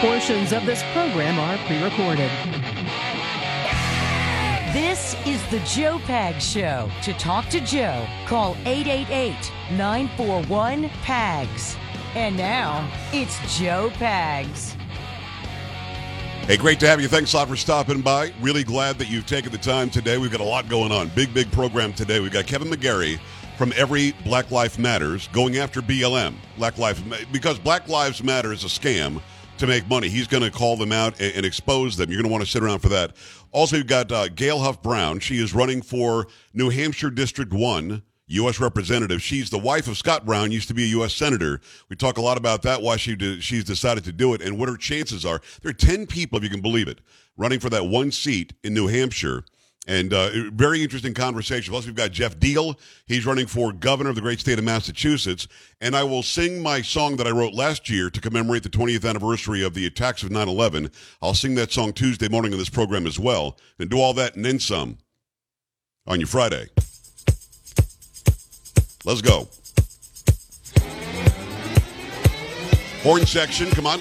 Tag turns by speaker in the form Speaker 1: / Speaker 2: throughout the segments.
Speaker 1: Portions of this program are pre-recorded.
Speaker 2: This is the Joe Pag Show. To talk to Joe, call 888 941 PAGS. And now, it's Joe Pags.
Speaker 3: Hey, great to have you. Thanks a lot for stopping by. Really glad that you've taken the time today. We've got a lot going on. Big, big program today. We've got Kevin McGary from Every Black Life Matters going after BLM. Black Lives because Black Lives Matter is a scam to make money. He's going to call them out and, and expose them. You're going to want to sit around for that. Also, you've got uh, Gail Huff Brown. She is running for New Hampshire District 1. U.S. representative. She's the wife of Scott Brown, used to be a U.S. senator. We talk a lot about that, why she did, she's decided to do it, and what her chances are. There are 10 people, if you can believe it, running for that one seat in New Hampshire. And uh, very interesting conversation. Plus, we've got Geoff Diehl. He's running for governor of the great state of Massachusetts. And I will sing my song that I wrote last year to commemorate the 20th anniversary of the attacks of 9 11. I'll sing that song Tuesday morning in this program as well. And do all that and then some on your Friday. Let's go. Horn section, come on.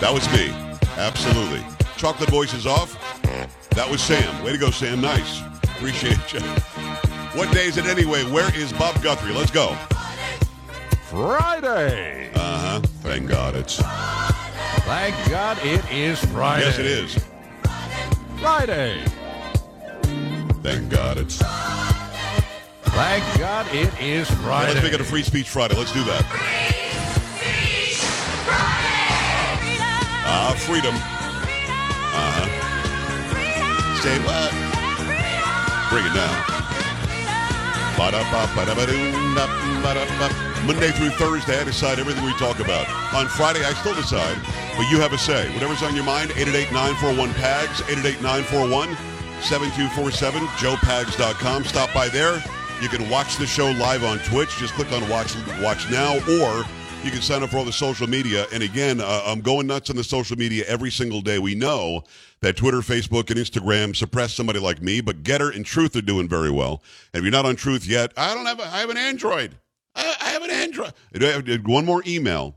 Speaker 3: That was me. Absolutely. Chocolate voice is off. That was Sam. Way to go, Sam. Nice. Appreciate you. What day is it anyway? Where is Bob Guthrie? Let's go.
Speaker 4: Friday.
Speaker 3: Uh huh. Thank God it's.
Speaker 4: Thank God it is Friday.
Speaker 3: Yes, it is.
Speaker 4: Friday.
Speaker 3: Thank God it's.
Speaker 4: Thank God it is Friday.
Speaker 3: Let's make it a free speech Friday. Let's do that. Ah, uh, freedom. Say what? Bring it down. Monday through Thursday, I decide everything we talk about. On Friday, I still decide, but you have a say. Whatever's on your mind, 888-941-PAGS, 888-941-7247, joepags.com. Stop by there. You can watch the show live on Twitch. Just click on Watch Watch Now, or you can sign up for all the social media. And again, uh, I'm going nuts on the social media every single day. We know that Twitter, Facebook, and Instagram suppress somebody like me, but Gettr and Truth are doing very well. And if you're not on Truth yet, I don't have. A, I have an Android. I, I have an Android. One more email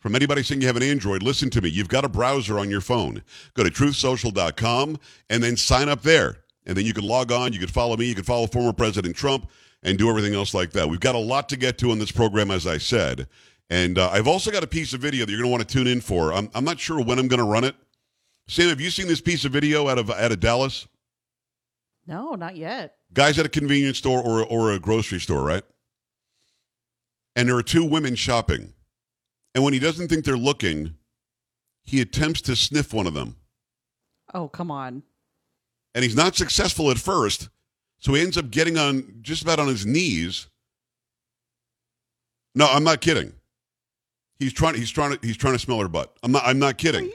Speaker 3: from anybody saying you have an Android, listen to me. You've got a browser on your phone. Go to truthsocial.com and then sign up there. And then you can log on. You can follow me. You can follow former President Trump and do everything else like that. We've got a lot to get to in this program, as I said. And uh, I've also got a piece of video that you're going to want to tune in for. I'm, I'm not sure when I'm going to run it. Sam, have you seen this piece of video out of out of Dallas?
Speaker 1: No, not yet.
Speaker 3: Guys at a convenience store or or a grocery store, right? And there are two women shopping. And when he doesn't think they're looking, he attempts to sniff one of them.
Speaker 1: Oh, come on.
Speaker 3: And he's not successful at first. So he ends up getting on just about on his knees. No, I'm not kidding. He's trying. He's trying to. He's trying to smell her butt. I'm not. I'm not kidding.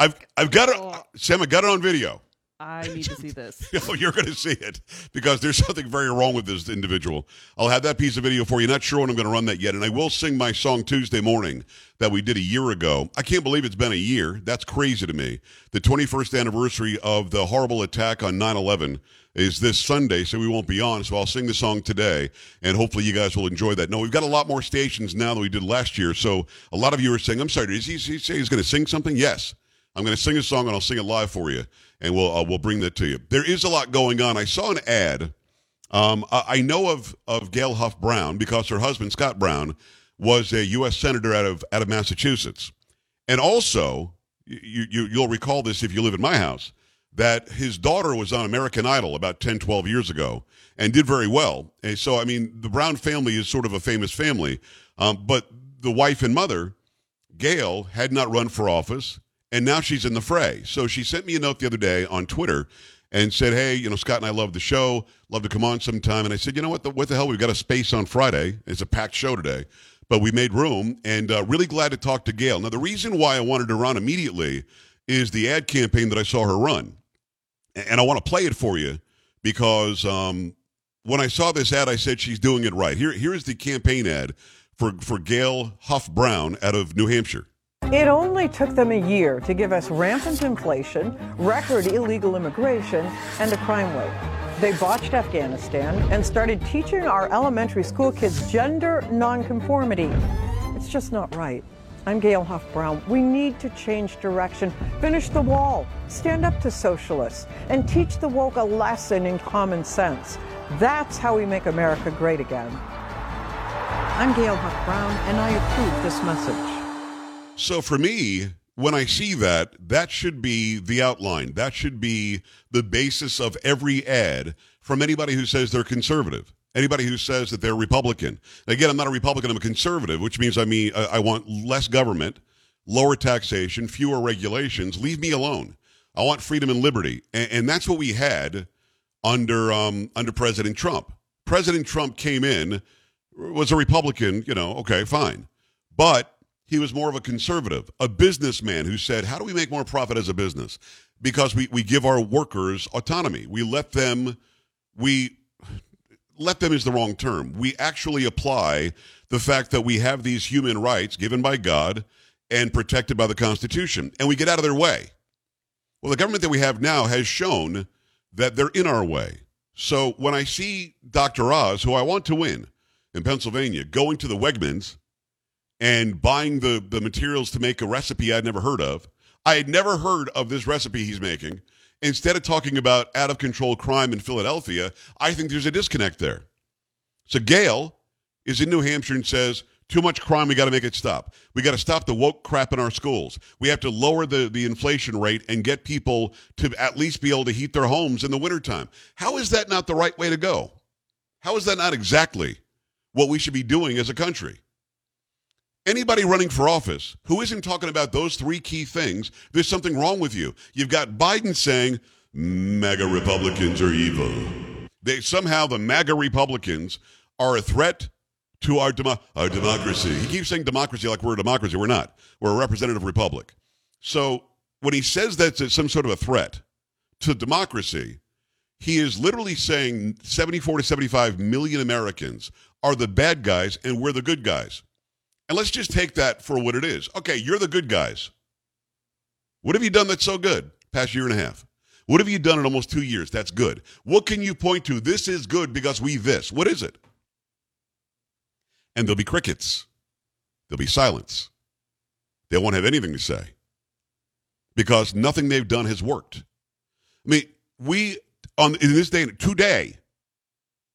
Speaker 3: I've. I've got it. Oh. Sam, I got it on video.
Speaker 1: I need to see this.
Speaker 3: oh, you're going to see it because there's something very wrong with this individual. I'll have that piece of video for you. Not sure when I'm going to run that yet, and I will sing my song Tuesday morning that we did a year ago. I can't believe it's been a year. That's crazy to me. The 21st anniversary of the horrible attack on 9/11 is this Sunday, so we won't be on. So I'll sing the song today, and hopefully you guys will enjoy that. No, we've got a lot more stations now than we did last year. So a lot of you are saying, "I'm sorry, did he, he say he's going to sing something?" Yes, I'm going to sing a song, and I'll sing it live for you, and we'll uh, we'll bring that to you. There is a lot going on. I saw an ad. Um, I know of of Gail Huff Brown because her husband Scott Brown was a U.S. senator out of out of Massachusetts, and also you, you you'll recall this if you live in my house that his daughter was on American Idol about 10, 12 years ago and did very well. And so, I mean, the Brown family is sort of a famous family, um, but the wife and mother, Gail, had not run for office, and now she's in the fray. So she sent me a note the other day on Twitter and said, "Hey, you know, Scott and I love the show. Love to come on sometime." And I said, "You know what? The, what the hell? We've got a space on Friday. It's a packed show today." But we made room, and uh, really glad to talk to Gail. Now, the reason why I wanted to run immediately is the ad campaign that I saw her run and I want to play it for you because um, when I saw this ad, I said she's doing it right. Here, here is the campaign ad for for Gail Huff Brown out of New Hampshire.
Speaker 5: It only took them a year to give us rampant inflation, record illegal immigration, and a crime wave. They botched Afghanistan and started teaching our elementary school kids gender nonconformity. It's just not right. I'm Gail Huff Brown. We need to change direction, finish the wall, stand up to socialists, and teach the woke a lesson in common sense. That's how we make America great again. I'm Gail Huff Brown, and I approve this message.
Speaker 3: So for me, when I see that, that should be the outline. That should be the basis of every ad from anybody who says they're conservative. Anybody who says that they're Republican. Again, I'm not a Republican, I'm a conservative, which means I mean I, want less government, lower taxation, fewer regulations. Leave me alone. I want freedom and liberty. And, and that's what we had under um, under President Trump. President Trump came in, was a Republican, you know, okay, fine. But he was more of a conservative, a businessman who said, How do we make more profit as a business? Because we, we give our workers autonomy. We let them, we let them is the wrong term. We actually apply the fact that we have these human rights given by God and protected by the Constitution, and we get out of their way. Well, the government that we have now has shown that they're in our way. So when I see Dr. Oz, who I want to win in Pennsylvania, going to the Wegmans and buying the, the materials to make a recipe I'd never heard of, I had never heard of this recipe he's making instead of talking about out of control crime in Philadelphia, I think there's a disconnect there. So Gail is in New Hampshire and says, too much crime, we got to make it stop. We got to stop the woke crap in our schools. We have to lower the, the inflation rate and get people to at least be able to heat their homes in the wintertime. How is that not the right way to go? How is that not exactly what we should be doing as a country? Anybody running for office who isn't talking about those three key things, there's something wrong with you. You've got Biden saying, MAGA Republicans are evil. They somehow the MAGA Republicans are a threat to our, demo- our democracy. He keeps saying democracy like we're a democracy. We're not. We're a representative republic. So when he says that's some sort of a threat to democracy, he is literally saying 74 to 75 million Americans are the bad guys and we're the good guys. And let's just take that for what it is. Okay, you're the good guys. What have you done that's so good past year and a half? What have you done in almost two years? That's good. What can you point to? This is good because we this. What is it? And there'll be crickets. There'll be silence. They won't have anything to say because nothing they've done has worked. I mean, we on in this day today,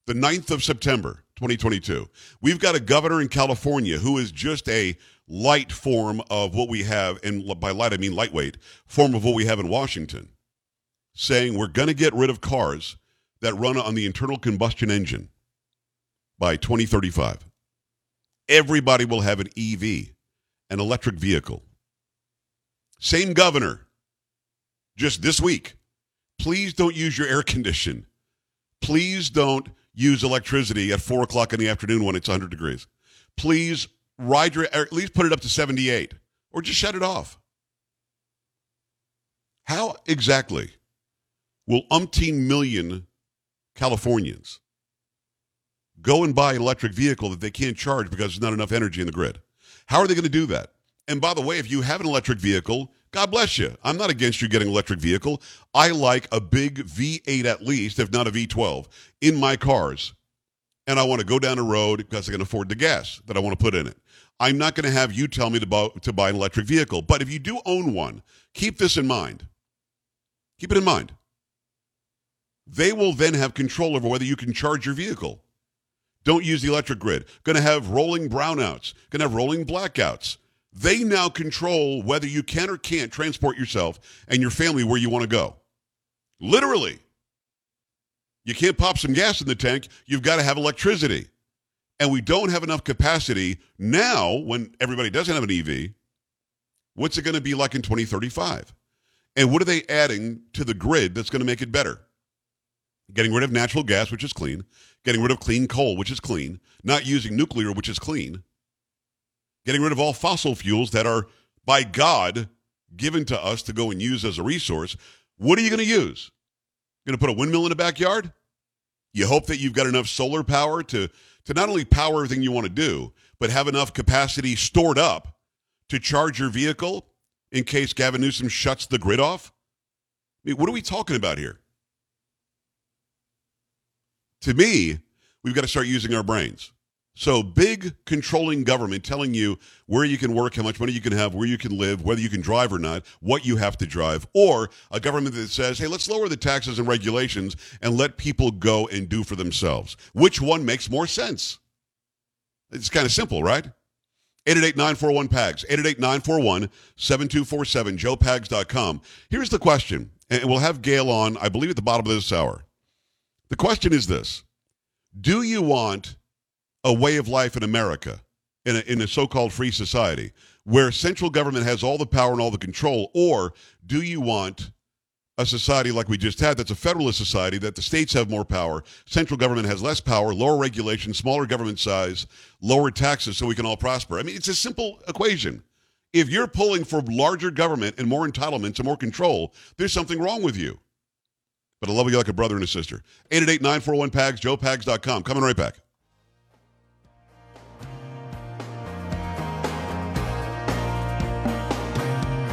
Speaker 3: the 9th of September, 2022. We've got a governor in California who is just a light form of what we have, and by light I mean lightweight, form of what we have in Washington, saying we're going to get rid of cars that run on the internal combustion engine by 2035. Everybody will have an EV, an electric vehicle. Same governor, just this week. Please don't use your air condition. Please don't use electricity at four o'clock in the afternoon when it's 100 degrees. Please ride your, at least put it up to 78 or just shut it off. How exactly will umpteen million Californians go and buy an electric vehicle that they can't charge because there's not enough energy in the grid? How are they going to do that? And by the way, if you have an electric vehicle, God bless you. I'm not against you getting electric vehicle. I like a big V8 at least, if not a V12, in my cars. And I want to go down the road because I can afford the gas that I want to put in it. I'm not going to have you tell me to buy, to buy an electric vehicle. But if you do own one, keep this in mind. Keep it in mind. They will then have control over whether you can charge your vehicle. don't use the electric grid, going to have rolling brownouts, going to have rolling blackouts. They now control whether you can or can't transport yourself and your family where you want to go. Literally. You can't pop some gas in the tank, you've got to have electricity. And we don't have enough capacity now when everybody doesn't have an EV. What's it going to be like in 2035? And what are they adding to the grid that's going to make it better? Getting rid of natural gas, which is clean, getting rid of clean coal, which is clean, not using nuclear, which is clean, getting rid of all fossil fuels that are, by God, given to us to go and use as a resource. What are you going to use? Going to put a windmill in the backyard? You hope that you've got enough solar power to, to not only power everything you want to do, but have enough capacity stored up to charge your vehicle in case Gavin Newsom shuts the grid off? I mean, what are we talking about here? To me, we've got to start using our brains. So, big controlling government telling you where you can work, how much money you can have, where you can live, whether you can drive or not, what you have to drive, or a government that says, hey, let's lower the taxes and regulations and let people go and do for themselves. Which one makes more sense? It's kind of simple, right? 888-941-PAGS, 888-941-7247, joepags.com. Here's the question, and we'll have Gail on, I believe, at the bottom of this hour. The question is this Do you want a way of life in America, in a, in a so called free society, where central government has all the power and all the control, or do you want a society like we just had that's a federalist society that the states have more power, central government has less power, lower regulation, smaller government size, lower taxes so we can all prosper? I mean, it's a simple equation. If you're pulling for larger government and more entitlements and more control, there's something wrong with you. But I love you like a brother and a sister. 888-941-PAGS, joepags.com. Coming right back.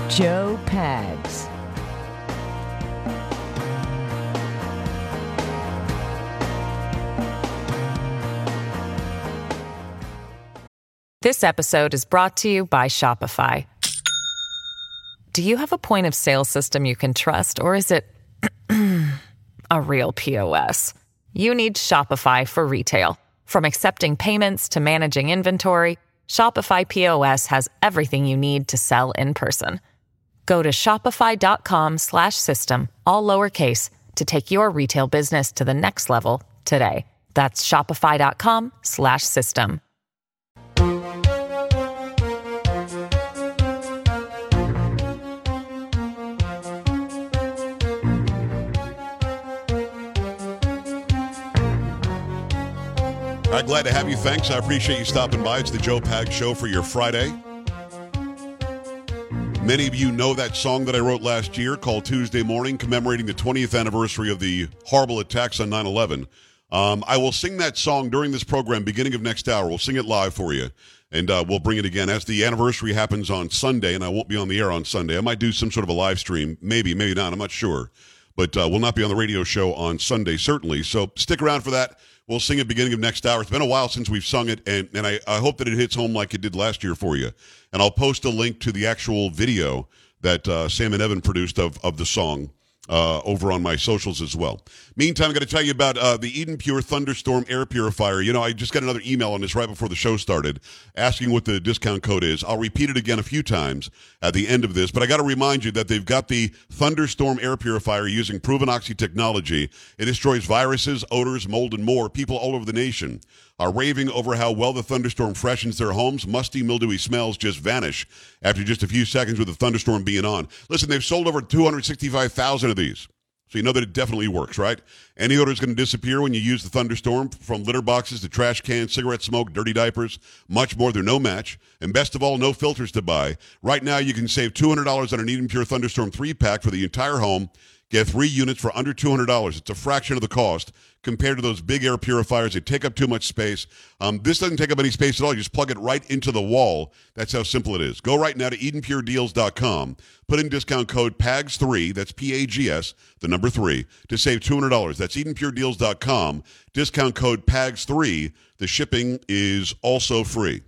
Speaker 2: Joe Pags.
Speaker 6: This episode is brought to you by Shopify. Do you have a point of sale system you can trust, or is it a real POS? You need Shopify for retail. From accepting payments to managing inventory, Shopify POS has everything you need to sell in person. Go to shopify.com slash system, all lowercase, to take your retail business to the next level today. That's shopify.com slash system.
Speaker 3: Right, glad to have you. Thanks. I appreciate you stopping by. It's the Joe Pag Show for your Friday. Many of you know that song that I wrote last year called Tuesday Morning, commemorating the 20th anniversary of the horrible attacks on 9 11. Um, I will sing that song during this program, beginning of next hour. We'll sing it live for you, and uh, we'll bring it again as the anniversary happens on Sunday, and I won't be on the air on Sunday. I might do some sort of a live stream, maybe, maybe not. I'm not sure, but uh, we'll not be on the radio show on Sunday, certainly. So stick around for that. We'll sing it beginning of next hour. It's been a while since we've sung it, and, and I, I hope that it hits home like it did last year for you. And I'll post a link to the actual video that uh, Sam and Evan produced of, of the song uh, over on my socials as well. Meantime, I'm going to tell you about uh, the Eden Pure Thunderstorm Air Purifier. You know, I just got another email on this right before the show started asking what the discount code is. I'll repeat it again a few times at the end of this, but I got to remind you that they've got the Thunderstorm Air Purifier using proven oxy technology. It destroys viruses, odors, mold, and more. People all over the nation are raving over how well the thunderstorm freshens their homes. Musty, mildewy smells just vanish after just a few seconds with the thunderstorm being on. Listen, they've sold over 265,000 of these. So you know that it definitely works, right? Any odor is going to disappear when you use the thunderstorm, from litter boxes to trash cans, cigarette smoke, dirty diapers, much more. They're no match. And best of all, no filters to buy. Right now, you can save $200 on an Eden Pure Thunderstorm 3-pack for the entire home. Get three units for under $200. It's a fraction of the cost compared to those big air purifiers. They take up too much space. Um, this doesn't take up any space at all. You just plug it right into the wall. That's how simple it is. Go right now to EdenPureDeals.com. Put in discount code PAGS3, that's P-A-G-S, the number 3, to save $200. That's EdenPureDeals.com. Discount code PAGS3. The shipping is also free.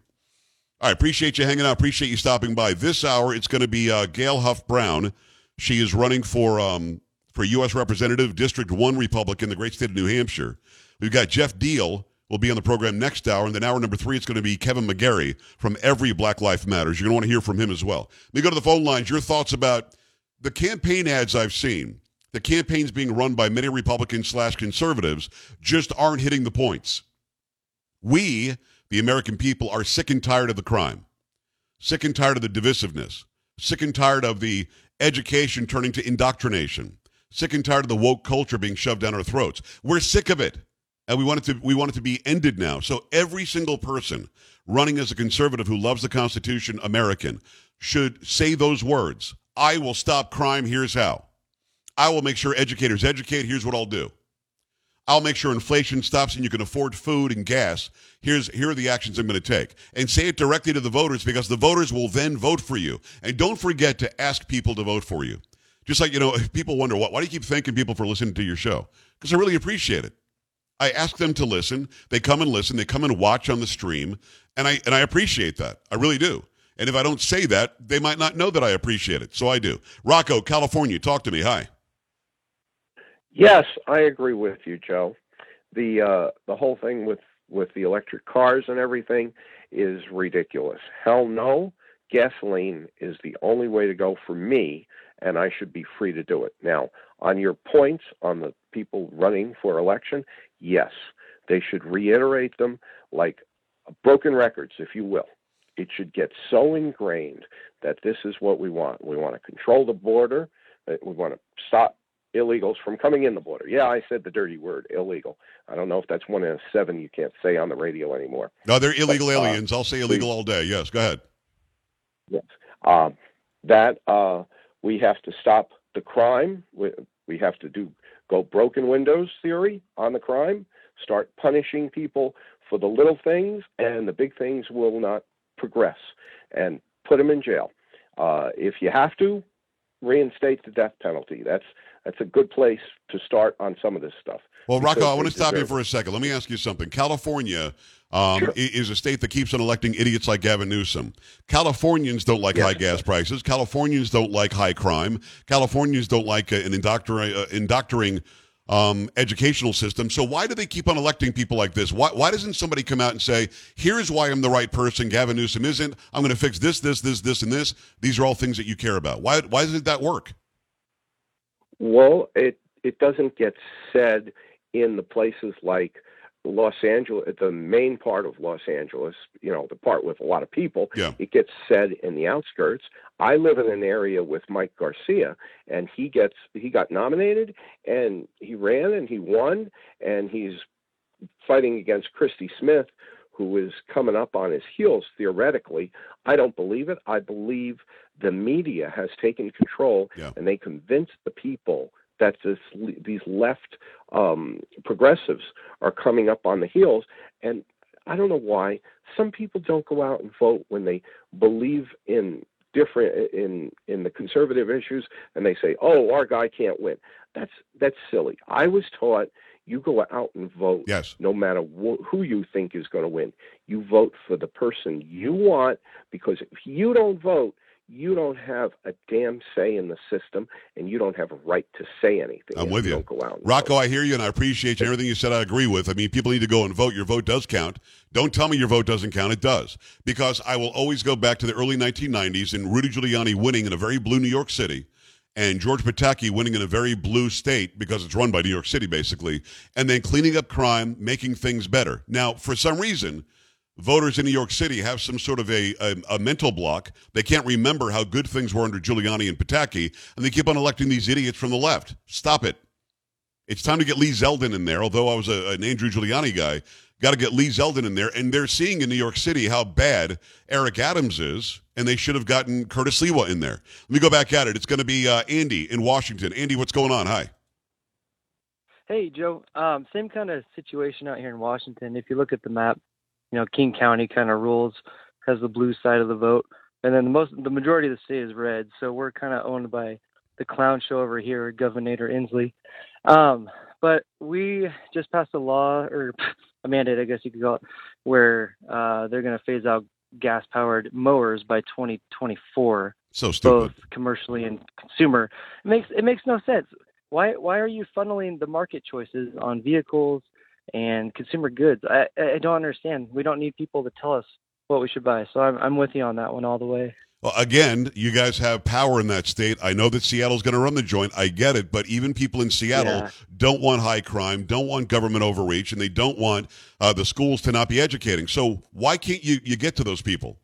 Speaker 3: All right, appreciate you hanging out. Appreciate you stopping by. This hour, it's going to be uh, Gail Huff Brown. She is running for um, for U.S. Representative, District 1 Republican, the great state of New Hampshire. We've got Geoff Diehl, will be on the program next hour. And then hour number three, it's going to be Kevin McGary from Every Black Life Matters. You're going to want to hear from him as well. Let me go to the phone lines. Your thoughts about the campaign ads I've seen, the campaigns being run by many Republicans slash conservatives, just aren't hitting the points. We, the American people, are sick and tired of the crime, sick and tired of the divisiveness, sick and tired of the education turning to indoctrination, sick and tired of the woke culture being shoved down our throats. We're sick of it. And we want it to we want it to be ended now. So every single person running as a conservative who loves the Constitution, American, should say those words. I will stop crime. Here's how. I will make sure educators educate. Here's what I'll do. I'll make sure inflation stops and you can afford food and gas. Here's here are the actions I'm going to take. And say it directly to the voters because the voters will then vote for you. And don't forget to ask people to vote for you. Just like, you know, people wonder, why, why do you keep thanking people for listening to your show? Because I really appreciate it. I ask them to listen. They come and listen. They come and watch on the stream. And I, and I appreciate that. I really do. And if I don't say that, they might not know that I appreciate it. So I do. Rocco, California, talk to me. Hi.
Speaker 7: Yes, I agree with you, Joe. The uh, the whole thing with with the electric cars and everything is ridiculous. Hell no, gasoline is the only way to go for me, and I should be free to do it. Now, on your points on the people running for election, yes, they should reiterate them like broken records, if you will. It should get so ingrained that this is what we want. We want to control the border. We want to stop illegals from coming in the border. Yeah, I said the dirty word, illegal. I don't know if that's one in seven you can't say on the radio anymore.
Speaker 3: No, they're illegal
Speaker 7: But, uh,
Speaker 3: aliens. I'll say illegal
Speaker 7: please.
Speaker 3: all day. Yes, go ahead.
Speaker 7: Yes. Um, that uh, we have to stop the crime. We, we have to do go broken windows theory on the crime. Start punishing people for the little things, and the big things will not progress. And put them in jail. Uh, if you have to, reinstate the death penalty. That's that's a good place to start on some of this stuff.
Speaker 3: Well, Rocco, I want to stop you for a second. Let me ask you something. California um,
Speaker 7: Sure.
Speaker 3: is a state that keeps on electing idiots like Gavin Newsom. Californians don't like
Speaker 7: Yes.
Speaker 3: high gas prices. Californians don't like high crime. Californians don't like uh, an indoctri- uh, indoctoring um, educational system. So why do they keep on electing people like this? Why, why doesn't somebody come out and say, here's why I'm the right person, Gavin Newsom isn't. I'm going to fix this, this, this, this, and this. These are all things that you care about. Why, why doesn't that work?
Speaker 7: Well, it it doesn't get said in the places like Los Angeles, the main part of Los Angeles, you know, the part with a lot of people.
Speaker 3: Yeah.
Speaker 7: It gets said in the outskirts. I live in an area with Mike Garcia, and he gets he got nominated, and he ran, and he won, and he's fighting against Christy Smith, who is coming up on his heels theoretically. I don't believe it. I believe the media has taken control
Speaker 3: Yeah.
Speaker 7: and they convince the people that this, these left um, progressives are coming up on the heels. And I don't know why some people don't go out and vote when they believe in different in in the conservative issues and they say oh our guy can't win that's that's silly i was taught you go out and vote
Speaker 3: Yes.
Speaker 7: no matter wh- who you think is going to win. You vote for the person you want because if you don't vote, you don't have a damn say in the system and you don't have a right to say anything.
Speaker 3: I'm with you.
Speaker 7: Don't go out
Speaker 3: Rocco,
Speaker 7: vote.
Speaker 3: I hear you and I appreciate you. Everything you said, I agree with. I mean, people need to go and vote. Your vote does count. Don't tell me your vote doesn't count. It does. Because I will always go back to the early 1990s and Rudy Giuliani winning in a very blue New York City and George Pataki winning in a very blue state because it's run by New York City, basically, and then cleaning up crime, making things better. Now, for some reason, voters in New York City have some sort of a, a, a mental block. They can't remember how good things were under Giuliani and Pataki, and they keep on electing these idiots from the left. Stop it. It's time to get Lee Zeldin in there. Although I was a, an Andrew Giuliani guy, got to get Lee Zeldin in there. And they're seeing in New York City how bad Eric Adams is, and they should have gotten Curtis Sliwa in there. Let me go back at it. It's going to be uh, Andy in Washington. Andy, what's going on? Hi.
Speaker 8: Hey, Joe. Um, same kind of situation out here in Washington. If you look at the map, you know, King County kind of rules, has the blue side of the vote, and then the most, the majority of the state is red. So we're kind of owned by the clown show over here, Governor Inslee. Um, but we just passed a law or a mandate, I guess you could call it, where uh, they're going to phase out gas-powered mowers by 2024
Speaker 3: So stupid.
Speaker 8: both commercially and consumer. It makes it makes no sense. Why why are you funneling the market choices on vehicles and consumer goods. I, I don't understand. We don't need people to tell us what we should buy. So I'm, I'm with you on that one all the way.
Speaker 3: Well, again, you guys have power in that state. I know that Seattle's going to run the joint. I get it. But even people in Seattle
Speaker 8: Yeah.
Speaker 3: don't want high crime, don't want government overreach, and they don't want uh, the schools to not be educating. So why can't you, you get to those people?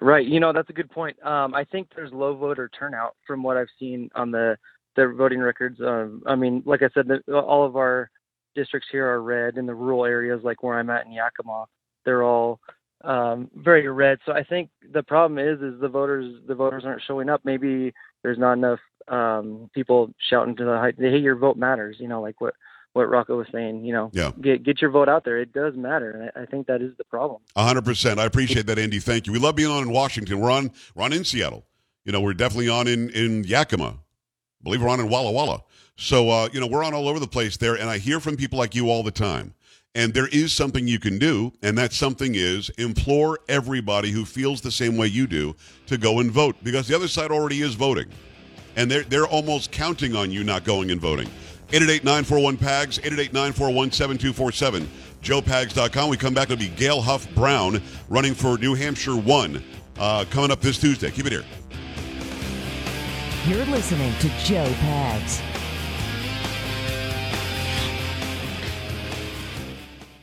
Speaker 8: Right. You know, that's a good point. Um, I think there's low voter turnout from what I've seen on the the voting records. Um, I mean, like I said, the, all of our districts here are red. In the rural areas, like where I'm at in Yakima, they're all um, very red. So I think the problem is, is the voters the voters aren't showing up. Maybe there's not enough um, people shouting to the hey, your vote matters. You know, like what what Rocco was saying. You know,
Speaker 3: Yeah.
Speaker 8: get get your vote out there. It does matter, and I, I think that is the problem.
Speaker 3: A hundred percent. I appreciate that, Andy. Thank you. We love being on in Washington. We're on we're on in Seattle. You know, we're definitely on in in Yakima. I believe we're on in Walla Walla. So uh, you know, we're on all over the place there, and I hear from people like you all the time. And there is something you can do, and that something is implore everybody who feels the same way you do to go and vote because the other side already is voting. And they're they're almost counting on you not going and voting. 888-941-PAGS, 888-941-7247, joepags.com. We come back, it'll be Gail Huff Brown running for New Hampshire 1 uh, coming up this Tuesday. Keep it here.
Speaker 2: You're listening to Joe Pags.